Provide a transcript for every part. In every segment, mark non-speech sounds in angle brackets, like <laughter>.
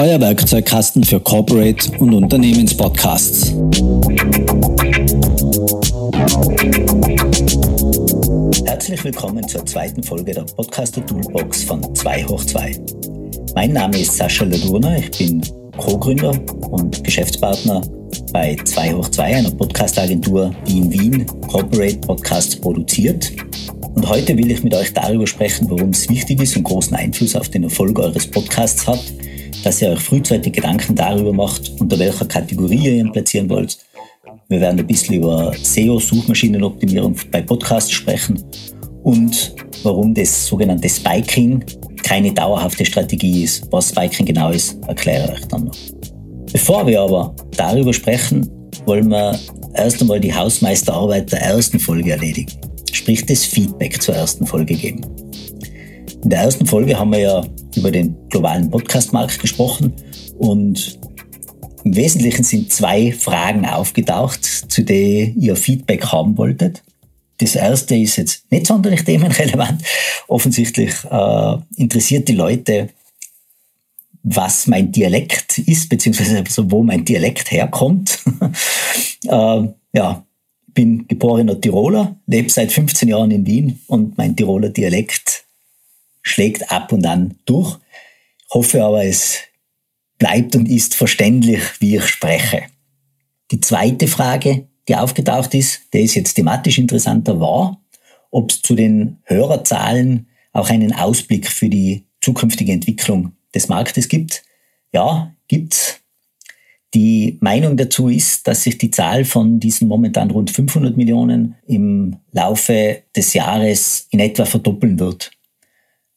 euer Werkzeugkasten für Corporate und Unternehmenspodcasts. Herzlich willkommen zur zweiten Folge der Podcaster Toolbox von 2 hoch 2. Mein Name ist Sascha Ladurna, ich bin Co-Gründer und Geschäftspartner bei 2 hoch 2, einer Podcast-Agentur, die in Wien Corporate Podcasts produziert. Und heute will ich mit euch darüber sprechen, warum es wichtig ist und großen Einfluss auf den Erfolg eures Podcasts hat, dass ihr euch frühzeitig Gedanken darüber macht, unter welcher Kategorie ihr ihn platzieren wollt. Wir werden ein bisschen über SEO, Suchmaschinenoptimierung bei Podcasts sprechen und warum das sogenannte Spiking keine dauerhafte Strategie ist. Was Spiking genau ist, erkläre ich euch dann noch. Bevor wir aber darüber sprechen, wollen wir erst einmal die Hausmeisterarbeit der ersten Folge erledigen. Sprich das Feedback zur ersten Folge geben. In der ersten Folge haben wir ja über den globalen Podcastmarkt gesprochen und im Wesentlichen sind zwei Fragen aufgetaucht, zu denen ihr Feedback haben wolltet. Das erste ist jetzt nicht sonderlich <laughs> themenrelevant. Offensichtlich äh, interessiert die Leute, was mein Dialekt ist, beziehungsweise also wo mein Dialekt herkommt. <laughs> äh, ja, bin geborener Tiroler, lebe seit 15 Jahren in Wien und mein Tiroler Dialekt schlägt ab und an durch. Hoffe aber, es bleibt und ist verständlich, wie ich spreche. Die zweite Frage, die aufgetaucht ist, der ist jetzt thematisch interessanter, war, ob es zu den Hörerzahlen auch einen Ausblick für die zukünftige Entwicklung des Marktes gibt. Ja, gibt's. Die Meinung dazu ist, dass sich die Zahl von diesen momentan rund 500 Millionen im Laufe des Jahres in etwa verdoppeln wird.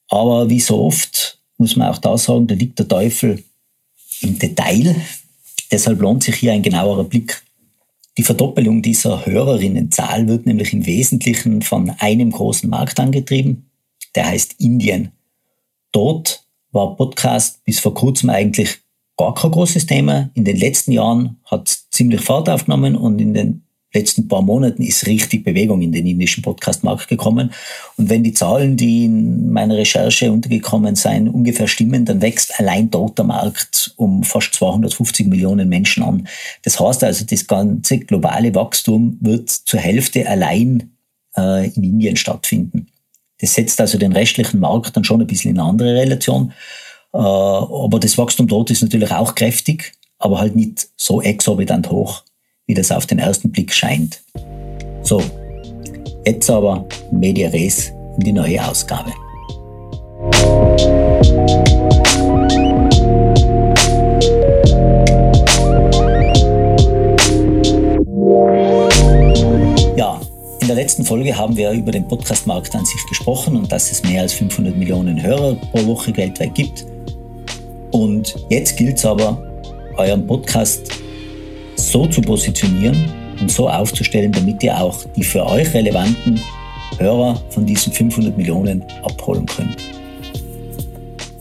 Aber wie so oft muss man auch da sagen, da liegt der Teufel im Detail. Deshalb lohnt sich hier ein genauerer Blick. Die Verdoppelung dieser Hörerinnenzahl wird nämlich im Wesentlichen von einem großen Markt angetrieben, der heißt Indien. Dort war Podcast bis vor kurzem eigentlich gar kein großes Thema. In den letzten Jahren hat es ziemlich Fahrt aufgenommen und in den letzten paar Monaten ist richtig Bewegung in den indischen Podcast-Markt gekommen. Und wenn die Zahlen, die in meiner Recherche untergekommen sind, ungefähr stimmen, dann wächst allein dort der Markt um fast 250 Millionen Menschen an. Das heißt also, das ganze globale Wachstum wird zur Hälfte allein äh, in Indien stattfinden. Das setzt also den restlichen Markt dann schon ein bisschen in eine andere Relation. Äh, aber das Wachstum dort ist natürlich auch kräftig, aber halt nicht so exorbitant hoch wie das auf den ersten Blick scheint. So, jetzt aber Media Res in die neue Ausgabe. Ja, in der letzten Folge haben wir über den Podcastmarkt an sich gesprochen und dass es mehr als 500 Millionen Hörer pro Woche weltweit gibt. Und jetzt gilt es aber, euren Podcast so zu positionieren und so aufzustellen, damit ihr auch die für euch relevanten Hörer von diesen 500 Millionen abholen könnt.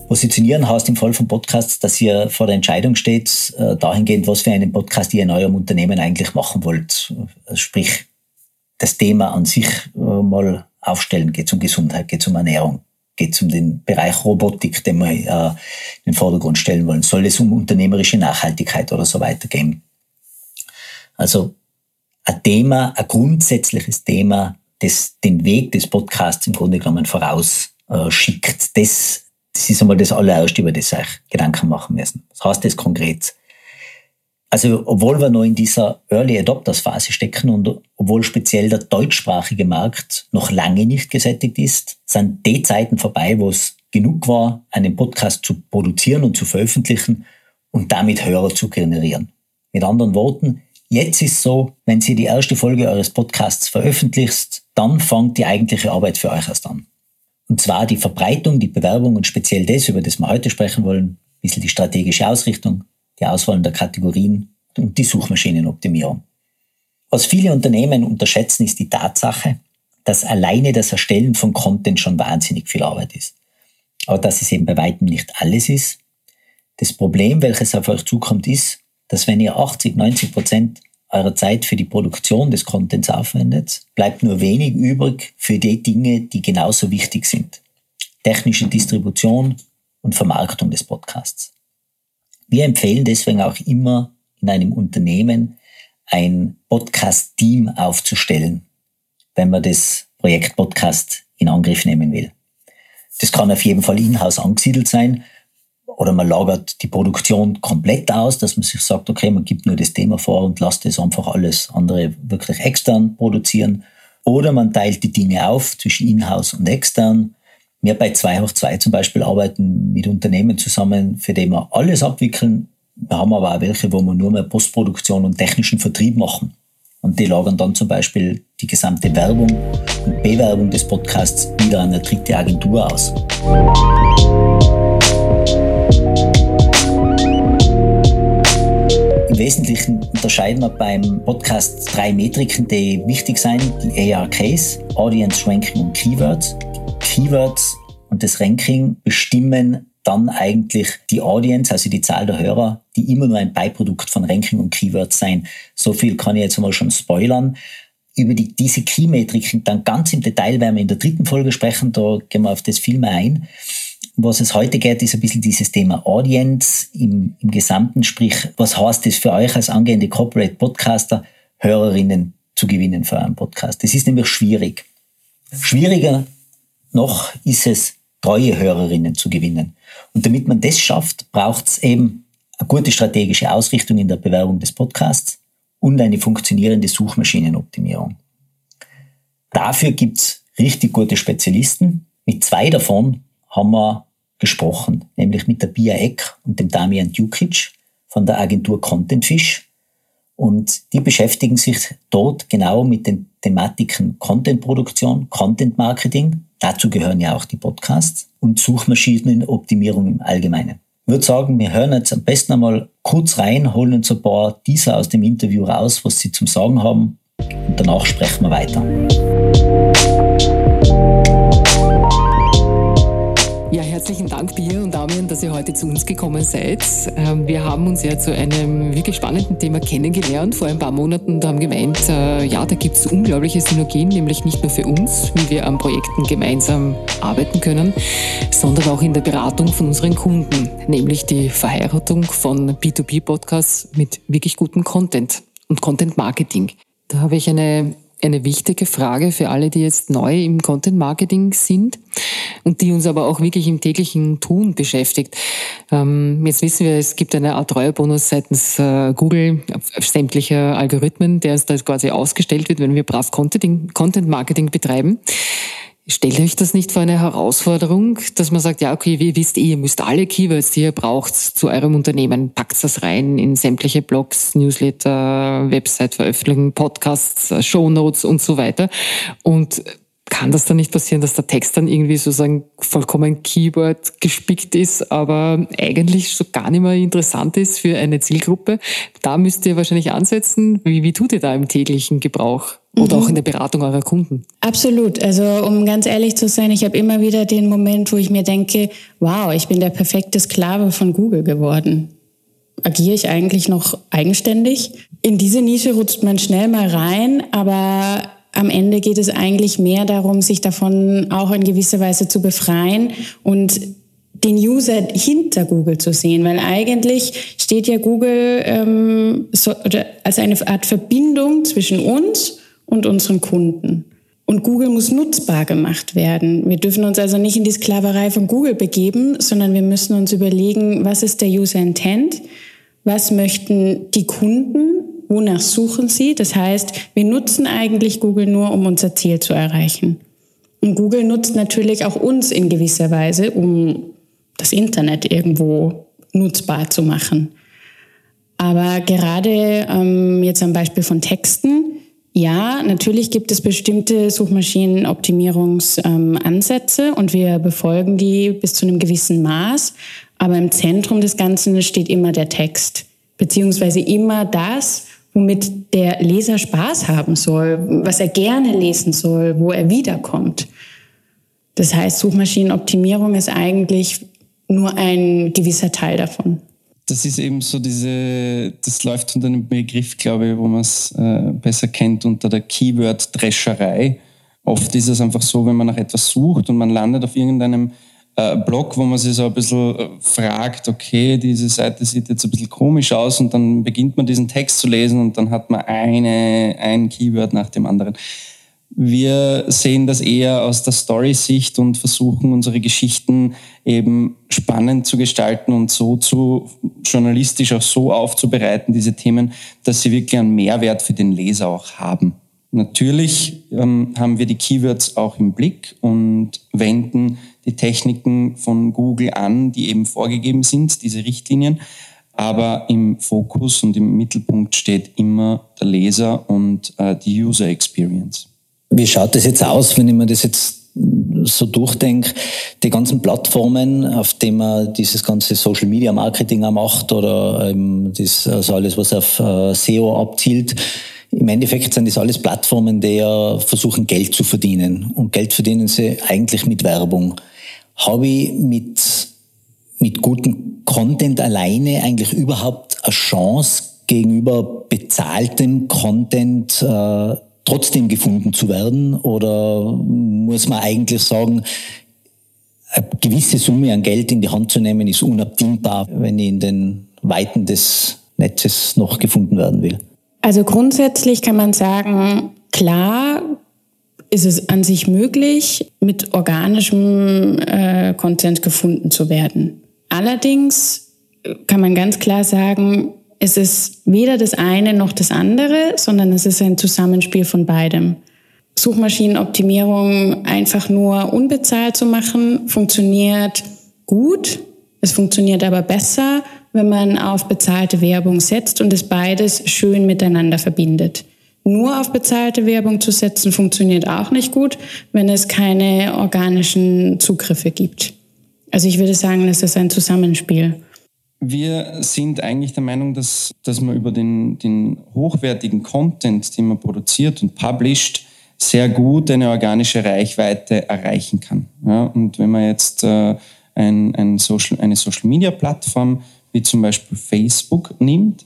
Positionieren heißt im Fall von Podcasts, dass ihr vor der Entscheidung steht, äh, dahingehend, was für einen Podcast ihr in eurem Unternehmen eigentlich machen wollt. Also sprich, das Thema an sich äh, mal aufstellen. Geht es um Gesundheit, geht es um Ernährung, geht es um den Bereich Robotik, den wir äh, in den Vordergrund stellen wollen. Soll es um unternehmerische Nachhaltigkeit oder so weiter gehen? Also ein Thema, ein grundsätzliches Thema, das den Weg des Podcasts im Grunde genommen vorausschickt. Das, das ist einmal das allererste, über das euch Gedanken machen müssen. Was heißt das konkret? Also, obwohl wir noch in dieser Early Adopters Phase stecken und obwohl speziell der deutschsprachige Markt noch lange nicht gesättigt ist, sind die Zeiten vorbei, wo es genug war, einen Podcast zu produzieren und zu veröffentlichen und damit Hörer zu generieren. Mit anderen Worten, Jetzt ist so, wenn Sie die erste Folge eures Podcasts veröffentlicht, dann fängt die eigentliche Arbeit für euch erst an. Und zwar die Verbreitung, die Bewerbung und speziell das, über das wir heute sprechen wollen, ein bisschen die strategische Ausrichtung, die Auswahl der Kategorien und die Suchmaschinenoptimierung. Was viele Unternehmen unterschätzen, ist die Tatsache, dass alleine das Erstellen von Content schon wahnsinnig viel Arbeit ist. Aber dass es eben bei weitem nicht alles ist. Das Problem, welches auf euch zukommt, ist, dass wenn ihr 80, 90 Prozent eurer Zeit für die Produktion des Contents aufwendet, bleibt nur wenig übrig für die Dinge, die genauso wichtig sind. Technische Distribution und Vermarktung des Podcasts. Wir empfehlen deswegen auch immer in einem Unternehmen ein Podcast-Team aufzustellen, wenn man das Projekt Podcast in Angriff nehmen will. Das kann auf jeden Fall in-house angesiedelt sein oder man lagert die Produktion komplett aus, dass man sich sagt, okay, man gibt nur das Thema vor und lasst es einfach alles andere wirklich extern produzieren. Oder man teilt die Dinge auf zwischen in-house und extern. Wir bei 2 hoch 2 zum Beispiel arbeiten mit Unternehmen zusammen, für die wir alles abwickeln. Wir haben aber auch welche, wo wir nur mehr Postproduktion und technischen Vertrieb machen. Und die lagern dann zum Beispiel die gesamte Werbung und Bewerbung des Podcasts wieder an eine dritte Agentur aus. Wesentlichen unterscheiden wir beim Podcast drei Metriken, die wichtig sind. Die ARKs, Audience Ranking und Keywords. Keywords und das Ranking bestimmen dann eigentlich die Audience, also die Zahl der Hörer, die immer nur ein Beiprodukt von Ranking und Keywords sein. So viel kann ich jetzt mal schon spoilern. Über die, diese Key-Metriken dann ganz im Detail werden wir in der dritten Folge sprechen, da gehen wir auf das viel mehr ein. Was es heute geht, ist ein bisschen dieses Thema Audience im, im Gesamten, sprich, was heißt es für euch als angehende Corporate Podcaster, Hörerinnen zu gewinnen für einen Podcast? Das ist nämlich schwierig. Schwieriger noch ist es, treue Hörerinnen zu gewinnen. Und damit man das schafft, braucht es eben eine gute strategische Ausrichtung in der Bewerbung des Podcasts und eine funktionierende Suchmaschinenoptimierung. Dafür gibt es richtig gute Spezialisten. Mit zwei davon haben wir gesprochen, nämlich mit der Bia Eck und dem Damian Dukic von der Agentur Contentfish. Und die beschäftigen sich dort genau mit den Thematiken Contentproduktion, Content Marketing. Dazu gehören ja auch die Podcasts und Suchmaschinenoptimierung im Allgemeinen. Ich würde sagen, wir hören jetzt am besten einmal kurz rein, holen uns ein paar dieser aus dem Interview raus, was sie zum Sagen haben und danach sprechen wir weiter. Herzlichen Dank dir und Damien, dass ihr heute zu uns gekommen seid. Ähm, wir haben uns ja zu einem wirklich spannenden Thema kennengelernt vor ein paar Monaten und haben gemeint, äh, ja, da gibt es unglaubliche Synergien, nämlich nicht nur für uns, wie wir an Projekten gemeinsam arbeiten können, sondern auch in der Beratung von unseren Kunden, nämlich die Verheiratung von B2B-Podcasts mit wirklich gutem Content und Content Marketing. Da habe ich eine eine wichtige Frage für alle, die jetzt neu im Content Marketing sind und die uns aber auch wirklich im täglichen Tun beschäftigt. Ähm, jetzt wissen wir, es gibt eine Art Treuebonus seitens äh, Google, sämtlicher Algorithmen, der uns da quasi ausgestellt wird, wenn wir brav Content Marketing betreiben. Stellt euch das nicht vor eine Herausforderung, dass man sagt, ja, okay, ihr wisst eh, ihr müsst alle Keywords, die ihr braucht zu eurem Unternehmen, packt das rein in sämtliche Blogs, Newsletter, Website-Veröffentlichungen, Podcasts, Shownotes und so weiter. Und kann das dann nicht passieren, dass der Text dann irgendwie sozusagen vollkommen Keyword gespickt ist, aber eigentlich so gar nicht mehr interessant ist für eine Zielgruppe? Da müsst ihr wahrscheinlich ansetzen. Wie, wie tut ihr da im täglichen Gebrauch? Oder mhm. auch in der Beratung eurer Kunden? Absolut. Also um ganz ehrlich zu sein, ich habe immer wieder den Moment, wo ich mir denke, wow, ich bin der perfekte Sklave von Google geworden. Agiere ich eigentlich noch eigenständig? In diese Nische rutscht man schnell mal rein, aber am Ende geht es eigentlich mehr darum, sich davon auch in gewisser Weise zu befreien und den User hinter Google zu sehen, weil eigentlich steht ja Google ähm, so, oder als eine Art Verbindung zwischen uns und unseren Kunden. Und Google muss nutzbar gemacht werden. Wir dürfen uns also nicht in die Sklaverei von Google begeben, sondern wir müssen uns überlegen, was ist der User Intent? Was möchten die Kunden? Wonach suchen sie? Das heißt, wir nutzen eigentlich Google nur, um unser Ziel zu erreichen. Und Google nutzt natürlich auch uns in gewisser Weise, um das Internet irgendwo nutzbar zu machen. Aber gerade ähm, jetzt am Beispiel von Texten, ja, natürlich gibt es bestimmte Suchmaschinenoptimierungsansätze ähm, und wir befolgen die bis zu einem gewissen Maß. Aber im Zentrum des Ganzen steht immer der Text beziehungsweise immer das, womit der Leser Spaß haben soll, was er gerne lesen soll, wo er wiederkommt. Das heißt, Suchmaschinenoptimierung ist eigentlich nur ein gewisser Teil davon. Das ist eben so diese, das läuft unter einem Begriff, glaube ich, wo man es äh, besser kennt, unter der Keyword-Drescherei. Oft ist es einfach so, wenn man nach etwas sucht und man landet auf irgendeinem äh, Blog, wo man sich so ein bisschen äh, fragt, okay, diese Seite sieht jetzt ein bisschen komisch aus und dann beginnt man diesen Text zu lesen und dann hat man eine, ein Keyword nach dem anderen. Wir sehen das eher aus der Story-Sicht und versuchen unsere Geschichten eben spannend zu gestalten und so zu journalistisch auch so aufzubereiten, diese Themen, dass sie wirklich einen Mehrwert für den Leser auch haben. Natürlich ähm, haben wir die Keywords auch im Blick und wenden die Techniken von Google an, die eben vorgegeben sind, diese Richtlinien. Aber im Fokus und im Mittelpunkt steht immer der Leser und äh, die User Experience. Wie schaut das jetzt aus, wenn ich mir das jetzt so durchdenke, die ganzen Plattformen, auf denen man dieses ganze Social Media Marketing auch macht oder ähm, das, also alles, was auf äh, SEO abzielt, im Endeffekt sind das alles Plattformen, die ja versuchen, Geld zu verdienen. Und Geld verdienen sie eigentlich mit Werbung. Habe ich mit, mit gutem Content alleine eigentlich überhaupt eine Chance gegenüber bezahltem Content äh, trotzdem gefunden zu werden? Oder muss man eigentlich sagen, eine gewisse Summe an Geld in die Hand zu nehmen, ist unabdingbar, wenn ich in den Weiten des Netzes noch gefunden werden will? Also grundsätzlich kann man sagen, klar ist es an sich möglich, mit organischem äh, Content gefunden zu werden. Allerdings kann man ganz klar sagen, es ist weder das eine noch das andere, sondern es ist ein Zusammenspiel von beidem. Suchmaschinenoptimierung einfach nur unbezahlt zu machen, funktioniert gut. Es funktioniert aber besser, wenn man auf bezahlte Werbung setzt und es beides schön miteinander verbindet. Nur auf bezahlte Werbung zu setzen funktioniert auch nicht gut, wenn es keine organischen Zugriffe gibt. Also ich würde sagen, das ist ein Zusammenspiel. Wir sind eigentlich der Meinung, dass, dass man über den, den hochwertigen Content, den man produziert und published, sehr gut eine organische Reichweite erreichen kann. Ja, und wenn man jetzt äh, ein, ein Social, eine Social-Media-Plattform wie zum Beispiel Facebook nimmt,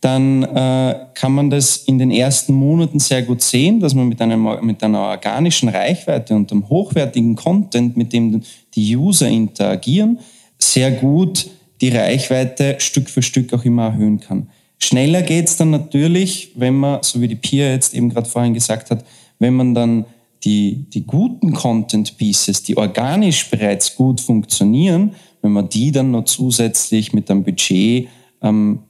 dann äh, kann man das in den ersten Monaten sehr gut sehen, dass man mit, einem, mit einer organischen Reichweite und einem hochwertigen Content, mit dem die User interagieren, sehr gut die Reichweite Stück für Stück auch immer erhöhen kann. Schneller geht es dann natürlich, wenn man, so wie die Pia jetzt eben gerade vorhin gesagt hat, wenn man dann die, die guten Content Pieces, die organisch bereits gut funktionieren, wenn man die dann noch zusätzlich mit einem Budget ähm,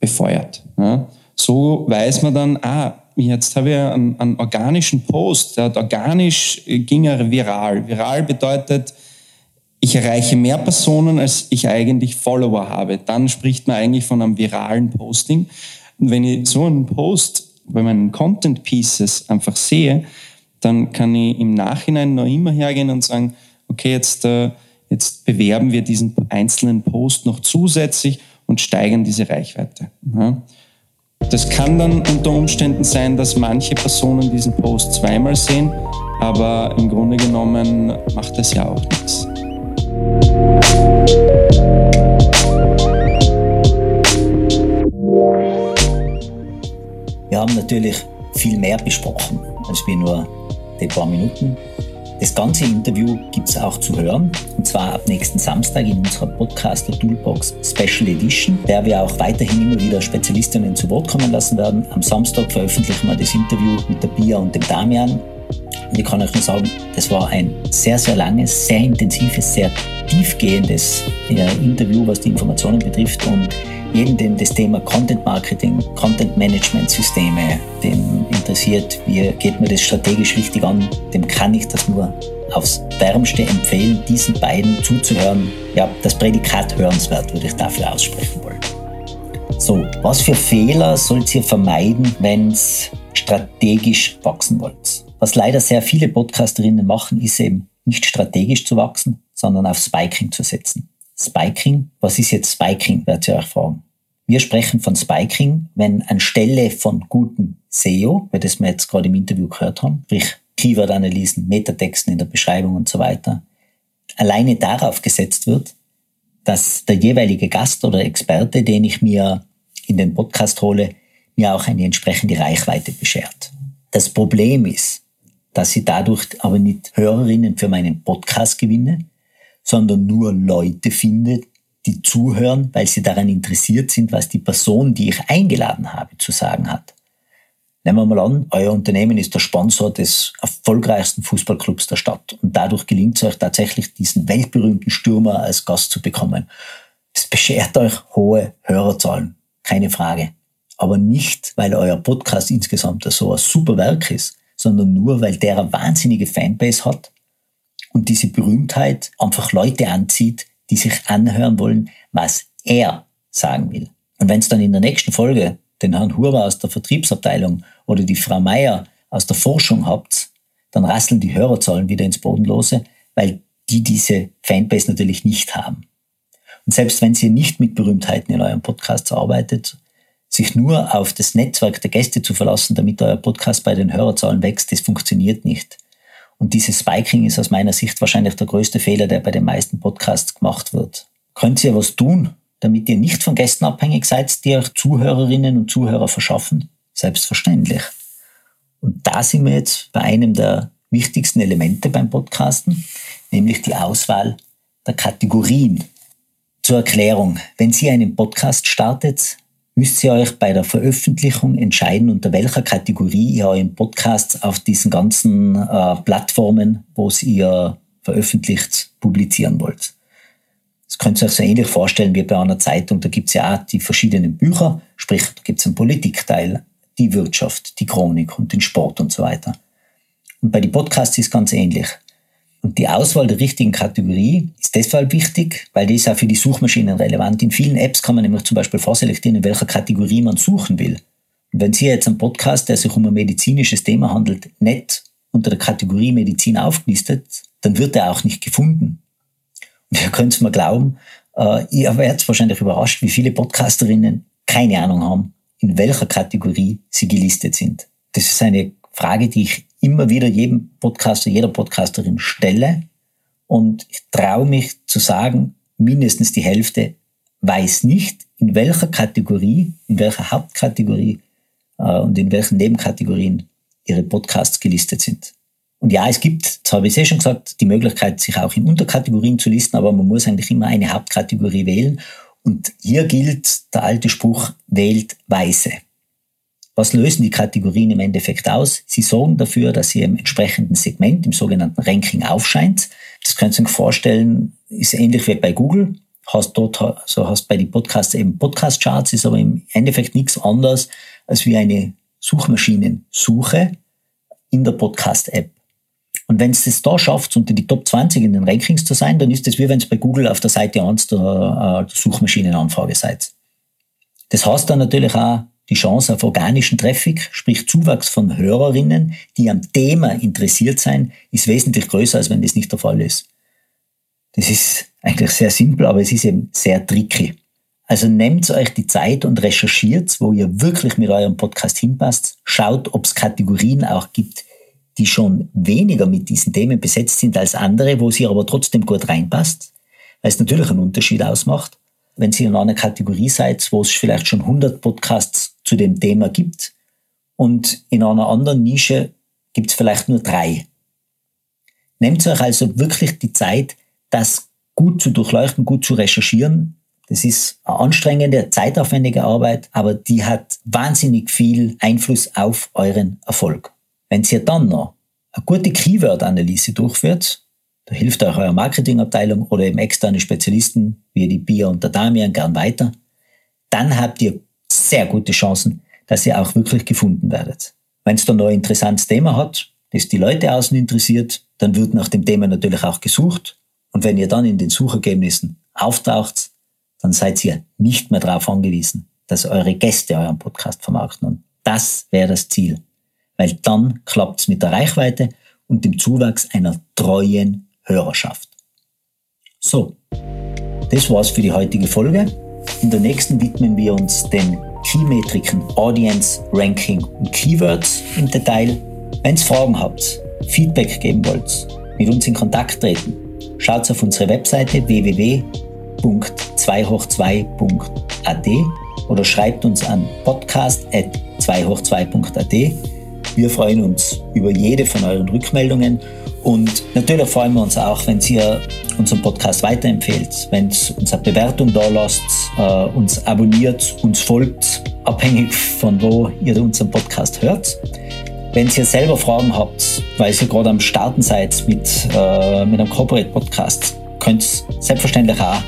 befeuert. Ja. So weiß man dann, ah, jetzt habe ich einen, einen organischen Post, der hat organisch äh, ging er viral. Viral bedeutet, ich erreiche mehr Personen, als ich eigentlich Follower habe. Dann spricht man eigentlich von einem viralen Posting. Und wenn ich so einen Post bei meinen Content Pieces einfach sehe, dann kann ich im Nachhinein noch immer hergehen und sagen, okay, jetzt, äh, jetzt bewerben wir diesen einzelnen Post noch zusätzlich und steigern diese Reichweite. Ja. Das kann dann unter Umständen sein, dass manche Personen diesen Post zweimal sehen, aber im Grunde genommen macht das ja auch nichts. Wir haben natürlich viel mehr besprochen als wir nur die paar Minuten. Das ganze Interview gibt es auch zu hören, und zwar ab nächsten Samstag in unserer Podcaster Toolbox Special Edition, der wir auch weiterhin immer wieder Spezialistinnen zu Wort kommen lassen werden. Am Samstag veröffentlichen wir das Interview mit der Bia und dem Damian. Und ich kann euch nur sagen, das war ein sehr, sehr langes, sehr intensives, sehr tiefgehendes äh, Interview, was die Informationen betrifft. Und jeden, das Thema Content Marketing, Content Management Systeme, dem interessiert, wie geht man das strategisch richtig an, dem kann ich das nur aufs Wärmste empfehlen, diesen beiden zuzuhören. Ja, das Prädikat hörenswert würde ich dafür aussprechen wollen. So, was für Fehler sollt ihr vermeiden, wenn es strategisch wachsen wollt? Was leider sehr viele Podcasterinnen machen, ist eben nicht strategisch zu wachsen, sondern auf Spiking zu setzen. Spiking, was ist jetzt Spiking, werdet ihr euch fragen. Wir sprechen von Spiking, wenn anstelle von guten SEO, weil das wir jetzt gerade im Interview gehört haben, sprich Keyword-Analysen, Metatexten in der Beschreibung und so weiter, alleine darauf gesetzt wird, dass der jeweilige Gast oder Experte, den ich mir in den Podcast hole, mir auch eine entsprechende Reichweite beschert. Das Problem ist, dass ich dadurch aber nicht Hörerinnen für meinen Podcast gewinne, sondern nur Leute finde, die zuhören, weil sie daran interessiert sind, was die Person, die ich eingeladen habe, zu sagen hat. Nehmen wir mal an, euer Unternehmen ist der Sponsor des erfolgreichsten Fußballclubs der Stadt und dadurch gelingt es euch tatsächlich, diesen weltberühmten Stürmer als Gast zu bekommen. Das beschert euch hohe Hörerzahlen, keine Frage. Aber nicht, weil euer Podcast insgesamt so ein super Werk ist, sondern nur, weil der eine wahnsinnige Fanbase hat und diese Berühmtheit einfach Leute anzieht, die sich anhören wollen, was er sagen will. Und wenn es dann in der nächsten Folge den Herrn Huber aus der Vertriebsabteilung oder die Frau Meier aus der Forschung habt, dann rasseln die Hörerzahlen wieder ins Bodenlose, weil die diese Fanbase natürlich nicht haben. Und selbst wenn ihr nicht mit Berühmtheiten in eurem Podcast arbeitet, sich nur auf das Netzwerk der Gäste zu verlassen, damit euer Podcast bei den Hörerzahlen wächst, das funktioniert nicht. Und dieses Spiking ist aus meiner Sicht wahrscheinlich der größte Fehler, der bei den meisten Podcasts gemacht wird. Könnt ihr was tun, damit ihr nicht von Gästen abhängig seid, die euch Zuhörerinnen und Zuhörer verschaffen? Selbstverständlich. Und da sind wir jetzt bei einem der wichtigsten Elemente beim Podcasten, nämlich die Auswahl der Kategorien. Zur Erklärung, wenn Sie einen Podcast startet, müsst ihr euch bei der Veröffentlichung entscheiden, unter welcher Kategorie ihr euren Podcast auf diesen ganzen äh, Plattformen, wo es ihr veröffentlicht, publizieren wollt. Das könnt ihr euch so ähnlich vorstellen wie bei einer Zeitung. Da gibt es ja auch die verschiedenen Bücher, sprich, da gibt es einen Politikteil, die Wirtschaft, die Chronik und den Sport und so weiter. Und bei den Podcasts ist es ganz ähnlich. Und die Auswahl der richtigen Kategorie ist deshalb wichtig, weil die ist auch für die Suchmaschinen relevant. In vielen Apps kann man nämlich zum Beispiel vorselektieren, in welcher Kategorie man suchen will. Und wenn Sie jetzt einen Podcast, der sich um ein medizinisches Thema handelt, nicht unter der Kategorie Medizin aufgelistet, dann wird er auch nicht gefunden. Und ihr könnt es mir glauben, äh, ihr werdet wahrscheinlich überrascht, wie viele Podcasterinnen keine Ahnung haben, in welcher Kategorie sie gelistet sind. Das ist eine Frage, die ich immer wieder jedem Podcaster, jeder Podcasterin stelle. Und ich traue mich zu sagen, mindestens die Hälfte weiß nicht, in welcher Kategorie, in welcher Hauptkategorie äh, und in welchen Nebenkategorien ihre Podcasts gelistet sind. Und ja, es gibt, das habe ich eh schon gesagt, die Möglichkeit, sich auch in Unterkategorien zu listen, aber man muss eigentlich immer eine Hauptkategorie wählen. Und hier gilt der alte Spruch, wählt Weise. Was lösen die Kategorien im Endeffekt aus? Sie sorgen dafür, dass ihr im entsprechenden Segment, im sogenannten Ranking aufscheint. Das könnt ihr euch vorstellen, ist ähnlich wie bei Google. Hast dort, also hast bei den Podcasts eben Podcast-Charts, ist aber im Endeffekt nichts anderes als wie eine Suchmaschinensuche in der Podcast-App. Und wenn es das da schafft, unter die Top 20 in den Rankings zu sein, dann ist das wie wenn es bei Google auf der Seite 1 der, äh, der Suchmaschinenanfrage seid. Das heißt dann natürlich auch, die Chance auf organischen Traffic, sprich Zuwachs von Hörerinnen, die am Thema interessiert sein, ist wesentlich größer, als wenn das nicht der Fall ist. Das ist eigentlich sehr simpel, aber es ist eben sehr tricky. Also nehmt euch die Zeit und recherchiert, wo ihr wirklich mit eurem Podcast hinpasst. Schaut, ob es Kategorien auch gibt, die schon weniger mit diesen Themen besetzt sind als andere, wo sie aber trotzdem gut reinpasst, weil es natürlich einen Unterschied ausmacht wenn Sie in einer Kategorie seid, wo es vielleicht schon 100 Podcasts zu dem Thema gibt und in einer anderen Nische gibt es vielleicht nur drei. Nehmt euch also wirklich die Zeit, das gut zu durchleuchten, gut zu recherchieren. Das ist eine anstrengende, zeitaufwendige Arbeit, aber die hat wahnsinnig viel Einfluss auf euren Erfolg. Wenn ihr dann noch eine gute Keyword-Analyse durchführt, da hilft auch eure Marketingabteilung oder eben externe Spezialisten wie die Bia und der Damian gern weiter. Dann habt ihr sehr gute Chancen, dass ihr auch wirklich gefunden werdet. Wenn es dann noch ein interessantes Thema hat, das die Leute außen interessiert, dann wird nach dem Thema natürlich auch gesucht. Und wenn ihr dann in den Suchergebnissen auftaucht, dann seid ihr nicht mehr darauf angewiesen, dass eure Gäste euren Podcast vermarkten. Und das wäre das Ziel. Weil dann klappt es mit der Reichweite und dem Zuwachs einer treuen Hörerschaft. So, das war's für die heutige Folge. In der nächsten widmen wir uns den Key-Metriken Audience, Ranking und Keywords im Detail. Wenn ihr Fragen habt, Feedback geben wollt, mit uns in Kontakt treten, schaut auf unsere Webseite www.2hoch2.at oder schreibt uns an podcast.2hoch2.at. Wir freuen uns über jede von euren Rückmeldungen und natürlich freuen wir uns auch, wenn ihr unseren Podcast weiterempfehlt, wenn ihr uns eine Bewertung da lasst, äh, uns abonniert, uns folgt, abhängig von wo ihr unseren Podcast hört. Wenn ihr selber Fragen habt, weil ihr gerade am Starten seid mit, äh, mit einem Corporate Podcast, könnt ihr selbstverständlich auch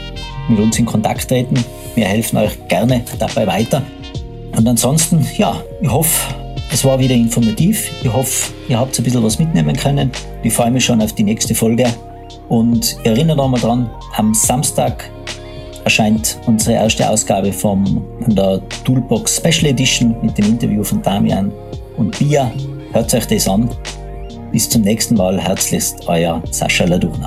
mit uns in Kontakt treten. Wir helfen euch gerne dabei weiter. Und ansonsten, ja, ich hoffe, es war wieder informativ. Ich hoffe, ihr habt ein bisschen was mitnehmen können. Ich freue mich schon auf die nächste Folge. Und erinnert nochmal dran, am Samstag erscheint unsere erste Ausgabe vom, von der Toolbox Special Edition mit dem Interview von Damian und Bia. Hört euch das an. Bis zum nächsten Mal. Herzlichst, euer Sascha Ladurna.